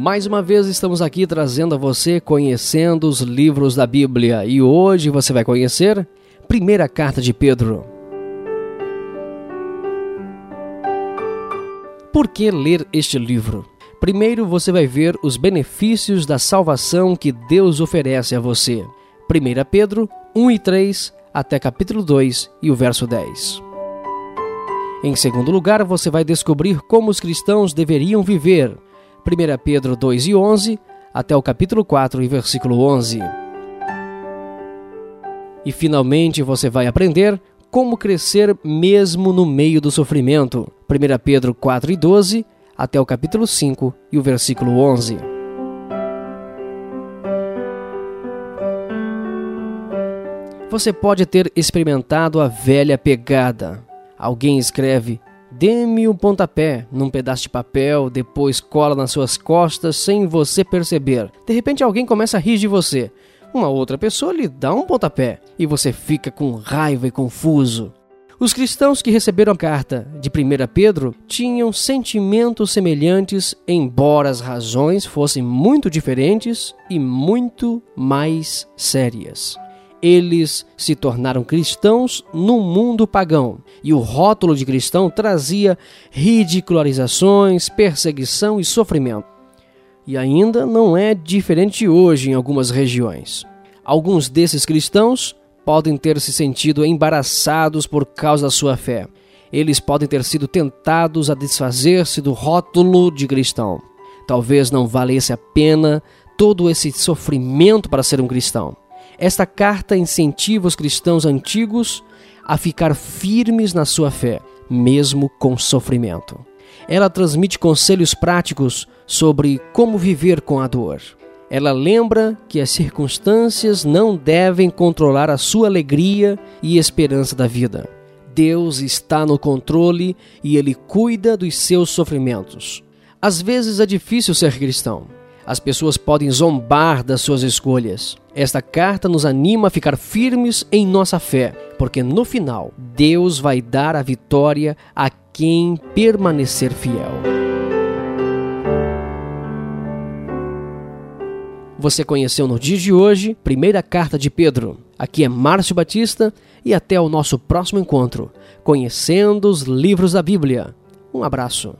Mais uma vez estamos aqui trazendo a você conhecendo os livros da Bíblia e hoje você vai conhecer Primeira Carta de Pedro. Por que ler este livro? Primeiro você vai ver os benefícios da salvação que Deus oferece a você. 1 Pedro 1 e 3 até capítulo 2 e o verso 10. Em segundo lugar, você vai descobrir como os cristãos deveriam viver. 1 Pedro 2 e 11 até o capítulo 4 e versículo 11. E finalmente você vai aprender como crescer mesmo no meio do sofrimento. 1 Pedro 4 e 12 até o capítulo 5 e o versículo 11. Você pode ter experimentado a velha pegada. Alguém escreve: Dê-me um pontapé num pedaço de papel, depois cola nas suas costas sem você perceber. De repente alguém começa a rir de você. Uma outra pessoa lhe dá um pontapé e você fica com raiva e confuso. Os cristãos que receberam a carta de 1 Pedro tinham sentimentos semelhantes, embora as razões fossem muito diferentes e muito mais sérias. Eles se tornaram cristãos no mundo pagão, e o rótulo de cristão trazia ridicularizações, perseguição e sofrimento. E ainda não é diferente hoje em algumas regiões. Alguns desses cristãos podem ter se sentido embaraçados por causa da sua fé. Eles podem ter sido tentados a desfazer-se do rótulo de cristão. Talvez não valesse a pena todo esse sofrimento para ser um cristão. Esta carta incentiva os cristãos antigos a ficar firmes na sua fé, mesmo com sofrimento. Ela transmite conselhos práticos sobre como viver com a dor. Ela lembra que as circunstâncias não devem controlar a sua alegria e esperança da vida. Deus está no controle e Ele cuida dos seus sofrimentos. Às vezes é difícil ser cristão. As pessoas podem zombar das suas escolhas. Esta carta nos anima a ficar firmes em nossa fé, porque no final Deus vai dar a vitória a quem permanecer fiel. Você conheceu no dia de hoje, primeira carta de Pedro. Aqui é Márcio Batista e até o nosso próximo encontro, conhecendo os livros da Bíblia. Um abraço.